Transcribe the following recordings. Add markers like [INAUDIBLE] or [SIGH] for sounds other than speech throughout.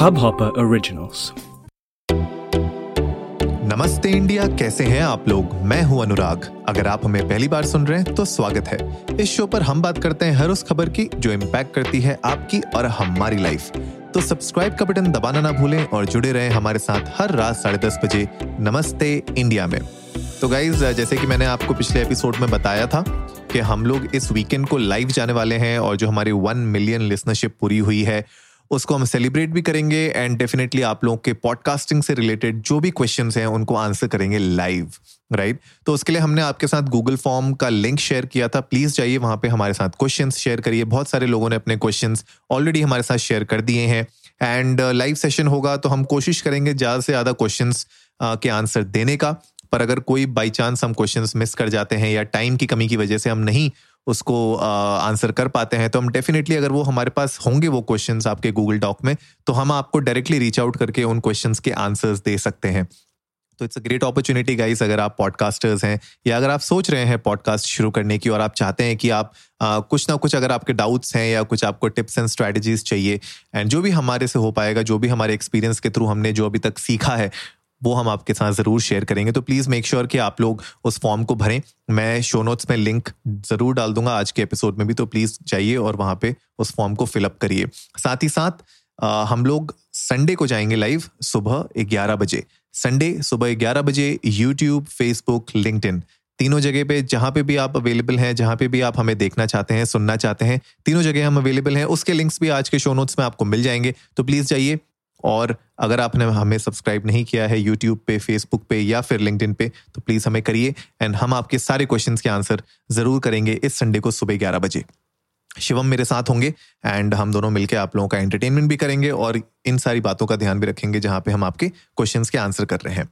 Hubhopper Originals. नमस्ते India, कैसे हैं आप लोग? मैं हूँ अनुराग। अगर आप हमें पहली बार सुन रहे हैं तो स्वागत है। इस शो पर हम बात करते हैं हर उस खबर की जो इम्पैक्ट करती है आपकी और हमारी लाइफ तो सब्सक्राइब का बटन दबाना ना भूलें और जुड़े रहें हमारे साथ हर रात साढ़े दस बजे नमस्ते इंडिया में। तो गाइज़ जैसे कि मैंने आपको पिछले एपिसोड में बताया था कि हम लोग इस वीकेंड को लाइव जाने वाले हैं और जो हमारी वन मिलियन लिसनरशिप पूरी हुई है उसको हम सेलिब्रेट भी करेंगे एंड डेफिनेटली आप लोगों के पॉडकास्टिंग से रिलेटेड जो भी क्वेश्चन हैं, उनको आंसर करेंगे लाइव राइट right? तो उसके लिए हमने आपके साथ गूगल फॉर्म का लिंक शेयर किया था। प्लीज़ जाइए, वहाँ पे हमारे साथ क्वेश्चंस शेयर करिए। बहुत सारे लोगों ने अपने क्वेश्चंस ऑलरेडी हमारे साथ शेयर कर दिए हैं। एंड लाइव सेशन होगा तो हम कोशिश करेंगे ज़्यादा से ज़्यादा क्वेश्चन के आंसर देने का। पर अगर कोई बाई चांस हम क्वेश्चन मिस कर जाते हैं या टाइम की कमी की वजह से हम नहीं उसको आंसर कर पाते हैं तो हम डेफिनेटली अगर वो हमारे पास होंगे वो क्वेश्चंस आपके गूगल डॉक में तो हम आपको डायरेक्टली रीच आउट करके उन क्वेश्चंस के आंसर्स दे सकते हैं। तो it's a great opportunity guys अगर आप पॉडकास्टर्स हैं या अगर आप सोच रहे हैं पॉडकास्ट शुरू करने की और आप चाहते हैं कि आप आ, कुछ ना कुछ अगर आपके डाउट्स हैं या कुछ आपको टिप्स एंड स्ट्रेटजीज चाहिए एंड जो भी हमारे से हो पाएगा जो भी हमारे एक्सपीरियंस के थ्रू हमने जो अभी तक सीखा है वो हम आपके साथ ज़रूर शेयर करेंगे। तो प्लीज़ मेक श्योर कि आप लोग उस फॉर्म को भरें। मैं शो नोट्स में लिंक ज़रूर डाल दूँगा आज के एपिसोड में भी तो प्लीज़ जाइए और वहाँ पे उस फॉर्म को फिलअप करिए। साथ ही साथ आ, हम लोग संडे को जाएँगे लाइव सुबह ग्यारह बजे। संडे सुबह ग्यारह बजे यूट्यूब फेसबुक लिंकड तीनों जगह पे जहाँ पे भी आप अवेलेबल हैं जहाँ पे भी आप हमें देखना चाहते हैं सुनना चाहते हैं तीनों जगह हम अवेलेबल हैं। उसके लिंक्स भी आज के शो नोट्स में आपको मिल जाएँगे। तो प्लीज़ जाइए और अगर आपने हमें सब्सक्राइब नहीं किया है यूट्यूब पे फेसबुक पे या फिर लिंकड पे तो प्लीज़ हमें करिए एंड हम आपके सारे क्वेश्चन के आंसर ज़रूर करेंगे इस संडे को सुबह ग्यारह बजे। शिवम मेरे साथ होंगे एंड हम दोनों मिलकर आप लोगों का एंटरटेनमेंट भी करेंगे और इन सारी बातों का ध्यान भी रखेंगे जहाँ पे हम आपके क्वेश्चंस के आंसर कर रहे हैं।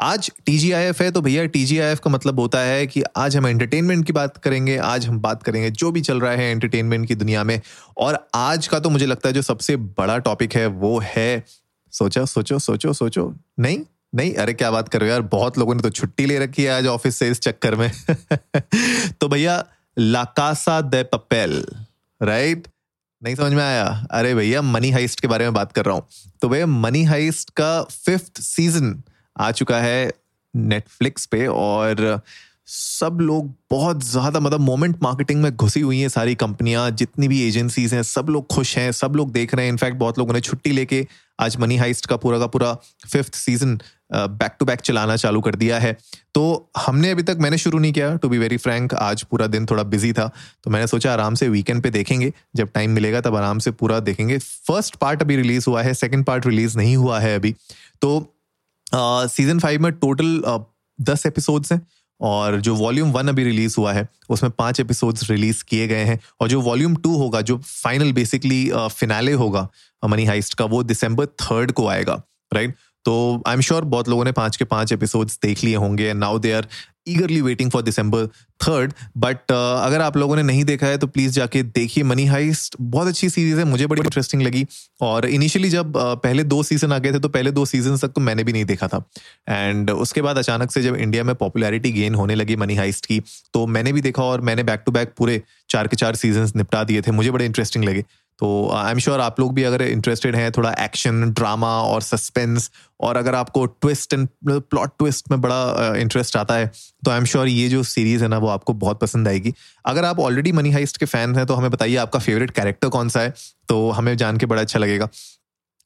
आज टीजीआईएफ है तो भैया टीजीआईएफ का मतलब होता है कि आज हम एंटरटेनमेंट की बात करेंगे, आज हम बात करेंगे जो भी चल रहा है एंटरटेनमेंट की दुनिया में। और आज का तो मुझे लगता है जो सबसे बड़ा टॉपिक है, वो है, सोचा, सोचो सोचो सोचो। नहीं नहीं, अरे क्या बात कर रहे हो यार, बहुत लोगों ने तो छुट्टी ले रखी है आज ऑफ़िस से इस चक्कर में। [LAUGHS] तो भैया लाकासा दे पपेल राइट नहीं समझ में आया? अरे भैया मनी हाइस्ट के बारे में बात कर रहा हूँ। तो भैया मनी हाइस्ट का फिफ्थ सीज़न आ चुका है नेटफ्लिक्स पे और सब लोग बहुत ज़्यादा मतलब मोमेंट मार्केटिंग में घुसी हुई हैं सारी कंपनियाँ जितनी भी एजेंसीज हैं, सब लोग खुश हैं, सब लोग देख रहे हैं। इनफैक्ट बहुत लोगों ने छुट्टी लेके आज मनी हाइस्ट का पूरा का पूरा fifth season back to back चलाना चालू कर दिया है। तो हमने अभी तक मैंने शुरू नहीं किया टू बी वेरी फ्रैंक आज पूरा दिन थोड़ा बिज़ी था। तो मैंने सोचा आराम से वीकेंड पे देखेंगे, जब टाइम मिलेगा तब आराम से पूरा देखेंगे। फ़र्स्ट पार्ट अभी रिलीज़ हुआ है सेकेंड पार्ट रिलीज़ नहीं हुआ है अभी। तो सीज़न फाइव में टोटल दस एपिसोड्स हैं और जो वॉल्यूम वन अभी रिलीज़ हुआ है, उसमें पाँच एपिसोड्स रिलीज़ किए गए हैं और जो वॉल्यूम टू होगा, जो फाइनल बेसिकली फिनाले होगा मनी हाइस्ट का, वो दिसंबर थर्ड को आएगा राइट तो आई एम श्योर बहुत लोगों ने पाँच के पाँच एपिसोड्स देख लिए होंगे now they are eagerly waiting for December third but अगर आप लोगों ने नहीं देखा है तो प्लीज़ जाके देखिए मनी हाइस्ट बहुत अच्छी सीरीज़ है मुझे बड़ी इंटरेस्टिंग लगी। और इनिशियली जब uh, पहले दो सीज़न आ गए थे तो पहले दो सीज़न तक तो मैंने भी नहीं देखा था। एंड उसके बाद अचानक से जब इंडिया में पॉपुलैरिटी गेन होने लगी मनी हाइस्ट की तो मैंने भी देखा और मैंने बैक टू बैक पूरे चार के चार सीज़न निपटा दिए थे। मुझे बड़े इंटरेस्टिंग लगे। तो आई एम श्योर आप लोग भी अगर इंटरेस्टेड हैं थोड़ा एक्शन ड्रामा और सस्पेंस और अगर आपको ट्विस्ट एंड प्लॉट ट्विस्ट में बड़ा इंटरेस्ट uh, आता है तो आई एम श्योर ये जो सीरीज़ है ना वो आपको बहुत पसंद आएगी। अगर आप ऑलरेडी मनी हाइस्ट के फ़ैन हैं तो हमें बताइए आपका फेवरेट कैरेक्टर कौन सा है तो हमें जान के बड़ा अच्छा लगेगा।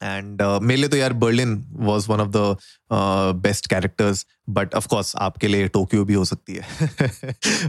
एंड uh, मेरे लिए तो यार Berlin was one of the best characters but of course आपके लिए टोक्यो भी हो सकती है।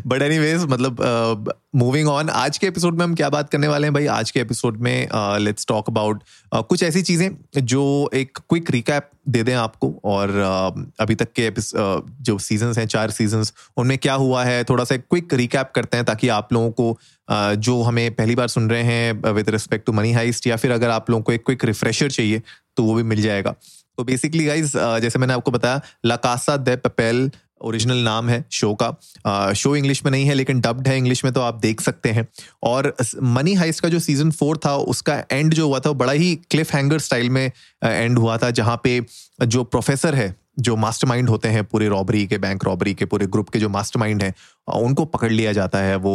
बट एनी वेज मतलब मूविंग uh, ऑन आज के एपिसोड में हम क्या बात करने वाले हैं भाई? आज के एपिसोड में लेट्स टॉक अबाउट कुछ ऐसी चीज़ें जो एक क्विक रिकैप दे दें आपको। और uh, अभी तक के uh, जो सीजन्स हैं चार सीज़न उनमें क्या हुआ है? थोड़ा सा क्विक रिकैप करते हैं ताकि आप लोगों को जो हमें पहली बार सुन रहे हैं with respect to money heist या फिर अगर आप लोगों को एक क्विक रिफ्रेशर चाहिए तो वो भी मिल जाएगा। तो बेसिकली गाइज़ जैसे मैंने आपको बताया लकासा दे पेपेल ओरिजिनल नाम है शो का। शो इंग्लिश में नहीं है, लेकिन डब्ड है इंग्लिश में तो आप देख सकते हैं। और मनी हाइस्ट का जो सीज़न फोर था, उसका एंड जो हुआ था, वो बड़ा ही क्लिफ हैंगर स्टाइल में एंड हुआ था, जहाँ पे जो प्रोफेसर है जो मास्टरमाइंड होते हैं, पूरे रॉबरी के, बैंक रॉबरी के, पूरे ग्रुप के जो मास्टरमाइंड हैं उनको पकड़ लिया जाता है। वो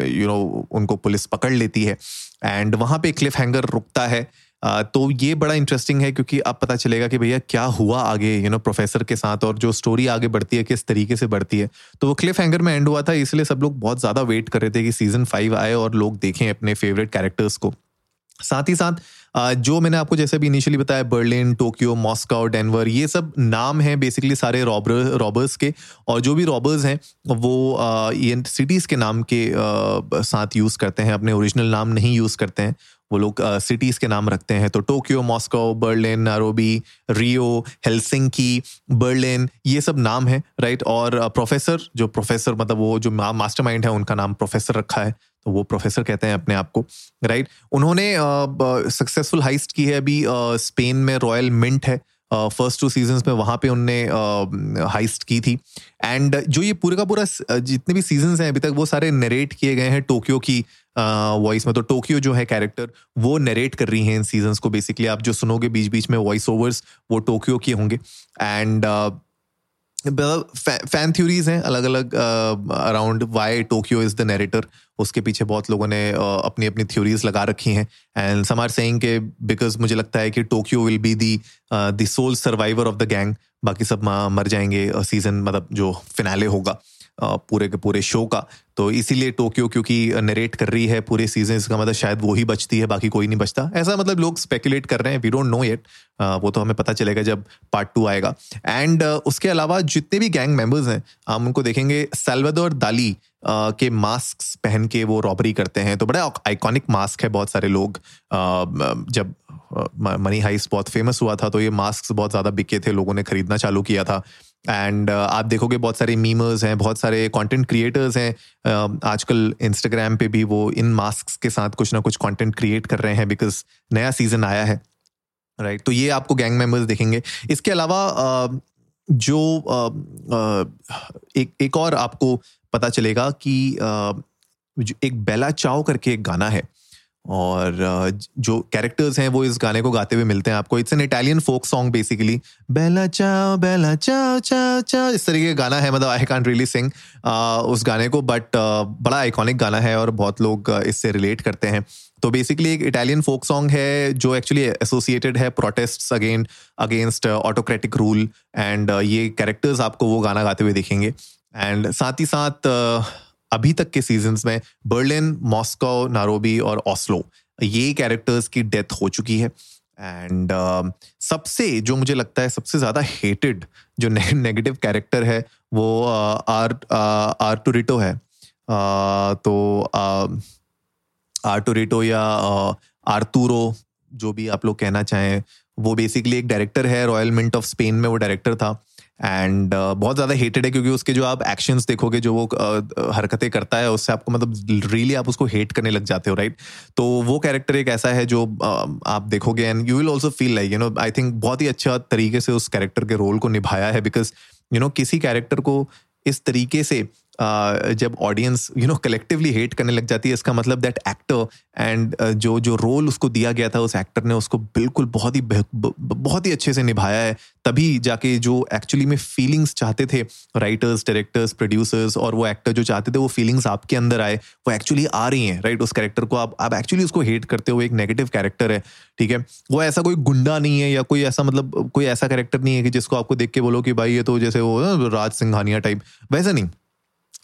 यू नो उनको पुलिस पकड़ लेती है। एंड वहाँ पे क्लिफ हैंगर रुकता है। तो ये बड़ा इंटरेस्टिंग है क्योंकि अब पता चलेगा कि भैया क्या हुआ आगे यू नो प्रोफेसर के साथ और जो स्टोरी आगे बढ़ती है, किस तरीके से बढ़ती है। तो वो क्लिफ हैंगर में एंड हुआ था, इसलिए सब लोग बहुत ज़्यादा वेट कर रहे थे कि सीज़न फाइव आए और लोग देखें अपने फेवरेट कैरेक्टर्स को। साथ ही साथ जो मैंने आपको जैसे भी इनिशियली बताया बर्लिन टोक्यो मॉस्को डेनवर ये सब नाम हैं बेसिकली सारे रॉबर रॉबर्स के। और जो भी रॉबर्स हैं, वो ये सिटीज़ के नाम के साथ यूज़ करते हैं, अपने ओरिजिनल नाम नहीं यूज़ करते हैं। वो लोग सिटीज़ के नाम रखते हैं। तो Tokyo Moscow Berlin Nairobi Rio Helsinki Berlin ये सब नाम है राइट और प्रोफेसर जो प्रोफेसर मतलब वो जो मास्टर माइंड है, उनका नाम प्रोफेसर रखा है। तो वो प्रोफेसर कहते हैं अपने आप को राइट उन्होंने सक्सेसफुल हाइस्ट की है अभी स्पेन में रॉयल मिंट है। फ़र्स्ट टू सीज़न में वहाँ पे उनने हाइस्ट की थी। एंड जो ये पूरे का पूरा जितने भी सीज़न हैं अभी तक, वो सारे नरेट किए गए हैं टोक्यो की वॉइस में। तो टोक्यो जो है कैरेक्टर वो नरेट कर रही हैं इन सीज़न को बेसिकली आप जो सुनोगे बीच बीच में वॉइस ओवर्स वो टोक्यो के होंगे। एंड फ़ैन थ्योरीज हैं अलग अलग around why Tokyo is the narrator उसके पीछे बहुत लोगों ने uh, अपनी अपनी थ्योरीज लगा रखी हैं। एंड सम आर सेइंग के बिकॉज़ मुझे लगता है कि Tokyo will be the the sole survivor of the gang बाकी सब मर जाएँगे सीज़न uh, मतलब जो फिनाले होगा। पूरे के पूरे शो का। तो इसीलिए टोक्यो क्योंकि नरेट कर रही है पूरे सीज़न का मतलब शायद वो ही बचती है, बाकी कोई नहीं बचता। ऐसा मतलब लोग स्पेकुलेट कर रहे हैं वी डोंट नो येट वो तो हमें पता चलेगा जब पार्ट टू आएगा। एंड उसके अलावा जितने भी गैंग मेंबर्स हैं, हम उनको देखेंगे सेल्वादोर दाली के मास्क पहन के वो रॉबरी करते हैं। तो बड़ा आइकॉनिक मास्क है बहुत सारे लोग। जब मनी हाइस बहुत फ़ेमस हुआ था तो ये मास्क बहुत ज़्यादा बिके थे, लोगों ने खरीदना चालू किया था। एंड uh, आप देखोगे बहुत सारे मीमर्स हैं बहुत सारे कंटेंट क्रिएटर्स हैं। Uh, आजकल इंस्टाग्राम पे भी वो इन मास्क के साथ कुछ ना कुछ कंटेंट क्रिएट कर रहे हैं बिकॉज़ नया सीज़न आया है। Right right? तो ये आपको गैंग मेंबर्स देखेंगे। इसके अलावा uh, जो एक एक और आपको पता चलेगा कि एक बेला चाओ करके एक गाना है। और जो कैरेक्टर्स हैं, वो इस गाने को गाते हुए मिलते हैं आपको। It's an Italian folk song basically bella ciao bella ciao ciao ciao इस तरीके का गाना है मतलब आई कांट रियली सिंग उस गाने को बट बड़ा आइकॉनिक गाना है और बहुत लोग इससे रिलेट करते हैं। तो बेसिकली एक इटालियन फोक सॉन्ग है, जो एक्चुअली एसोसिएटेड है protest again against autocratic rule and ये कैरेक्टर्स आपको वो गाना गाते हुए देखेंगे। एंड साथ ही साथ अभी तक के सीज़न में बर्लिन मॉस्को नारोबी और ऑस्लो ये कैरेक्टर्स की डेथ हो चुकी है। एंड uh, सबसे जो मुझे लगता है सबसे ज़्यादा हेटेड जो नेगेटिव कैरेक्टर है वो आर आर टूरिटो है। Uh, तो आर टूरिटो या आर्तूरो जो भी आप लोग कहना चाहें वो बेसिकली एक डायरेक्टर है रॉयल मिंट ऑफ़ स्पेन में वो डायरेक्टर था। एंड uh, बहुत ज़्यादा हेटेड है क्योंकि उसके जो आप एक्शंस देखोगे जो वो uh, हरकतें करता है उससे आपको मतलब रियली really आप उसको हेट करने लग जाते हो राइट तो वो कैरेक्टर एक ऐसा है जो uh, आप देखोगे and you will also feel like you know I think बहुत ही अच्छा तरीके से उस कैरेक्टर के रोल को निभाया है बिकॉज़ यू नो किसी कैरेक्टर को इस तरीके से जब audience you know collectively hate करने लग जाती है, इसका मतलब दैट एक्टर एंड जो जो रोल उसको दिया गया था, उस एक्टर ने उसको बिल्कुल बहुत ही बहुत ही अच्छे से निभाया है। तभी जाके जो एक्चुअली में फीलिंग्स चाहते थे राइटर्स डायरेक्टर्स प्रोड्यूसर्स और वो एक्टर जो चाहते थे, वो फीलिंग्स आपके अंदर आए, वो एक्चुअली आ रही हैं राइट उस कैरेक्टर को आप आप एक्चुअली उसको हेट करते हो एक नेगेटिव कैरेक्टर है, ठीक है? वो ऐसा कोई गुंडा नहीं है या कोई ऐसा मतलब कोई ऐसा कैरेक्टर नहीं है कि जिसको आपको देख के बोलो कि भाई ये तो जैसे वो, राज सिंघानिया टाइप वैसा नहीं।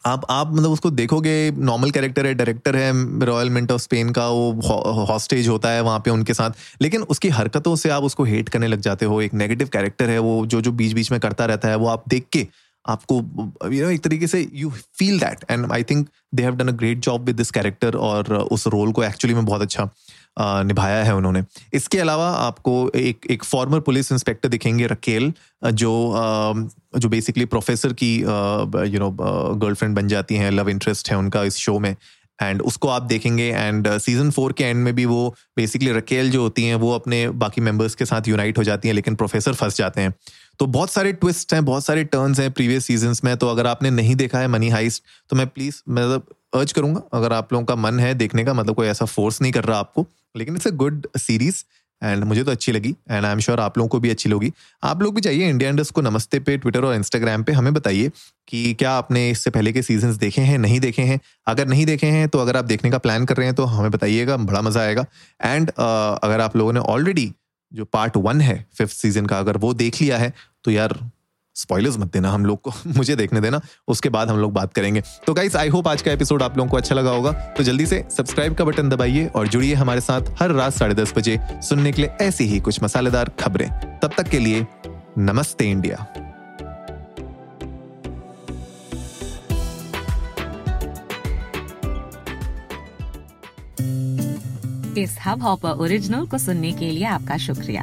आप आप मतलब उसको देखोगे नॉर्मल कैरेक्टर है डायरेक्टर है रॉयल मिंट ऑफ़ स्पेन का, वो हॉस्टेज होता है वहाँ पे उनके साथ। लेकिन उसकी हरकतों से आप उसको हेट करने लग जाते हो। एक नेगेटिव कैरेक्टर है वो, जो जो बीच बीच में करता रहता है, वो आप देख के आपको यू नो एक तरीके से you feel that and I think they have done a great job with this character और उस रोल को एक्चुअली में बहुत अच्छा निभाया है उन्होंने। इसके अलावा आपको एक एक फॉर्मर पुलिस इंस्पेक्टर दिखेंगे, रकेल जो जो बेसिकली प्रोफेसर की यू नो गर्लफ्रेंड बन जाती हैं लव इंटरेस्ट है उनका इस शो में। एंड उसको आप देखेंगे एंड सीज़न फोर के एंड में भी वो बेसिकली रकेल जो होती हैं, वो अपने बाकी मेंबर्स के साथ यूनाइट हो जाती हैं, लेकिन प्रोफेसर फंस जाते हैं। तो बहुत सारे ट्विस्ट हैं, बहुत सारे टर्न्स हैं प्रीवियस सीज़न में। तो अगर आपने नहीं देखा है मनी हाइस्ट तो मैं प्लीज़ मतलब अर्ज़ करूँगा, अगर आप लोगों का मन है देखने का मतलब कोई ऐसा फोर्स नहीं कर रहा आपको लेकिन it's a good series and मुझे तो अच्छी लगी एंड आई एम श्योर आप लोगों को भी अच्छी लगी। आप लोग भी चाहिए इंडिया इंडस्ट को नमस्ते पे ट्विटर और इंस्टाग्राम पे हमें बताइए कि क्या आपने इससे पहले के सीज़न देखे हैं नहीं देखे हैं? अगर नहीं देखे हैं तो अगर आप देखने का प्लान कर रहे हैं तो हमें बताइएगा बड़ा मज़ा आएगा। एंड uh, अगर आप लोगों ने ऑलरेडी जो पार्ट वन है फिफ्थ सीज़न का अगर वो देख लिया है तो यार स्पॉयलर्स मत देना हम लोग को, [LAUGHS] मुझे देखने देना, उसके बाद हम लोग बात करेंगे। तो गाइस आई होप आज का एपिसोड आप लोगों को अच्छा लगा होगा। तो जल्दी से सब्सक्राइब का बटन दबाइए और जुड़िए हमारे साथ हर रात साढ़े दस बजे सुनने के लिए ऐसी ही कुछ मसालेदार खबरें। तब तक के लिए नमस्ते इंडिया। इस हब हॉपर ओरिजिनल को सुनने के लिए आपका शुक्रिया।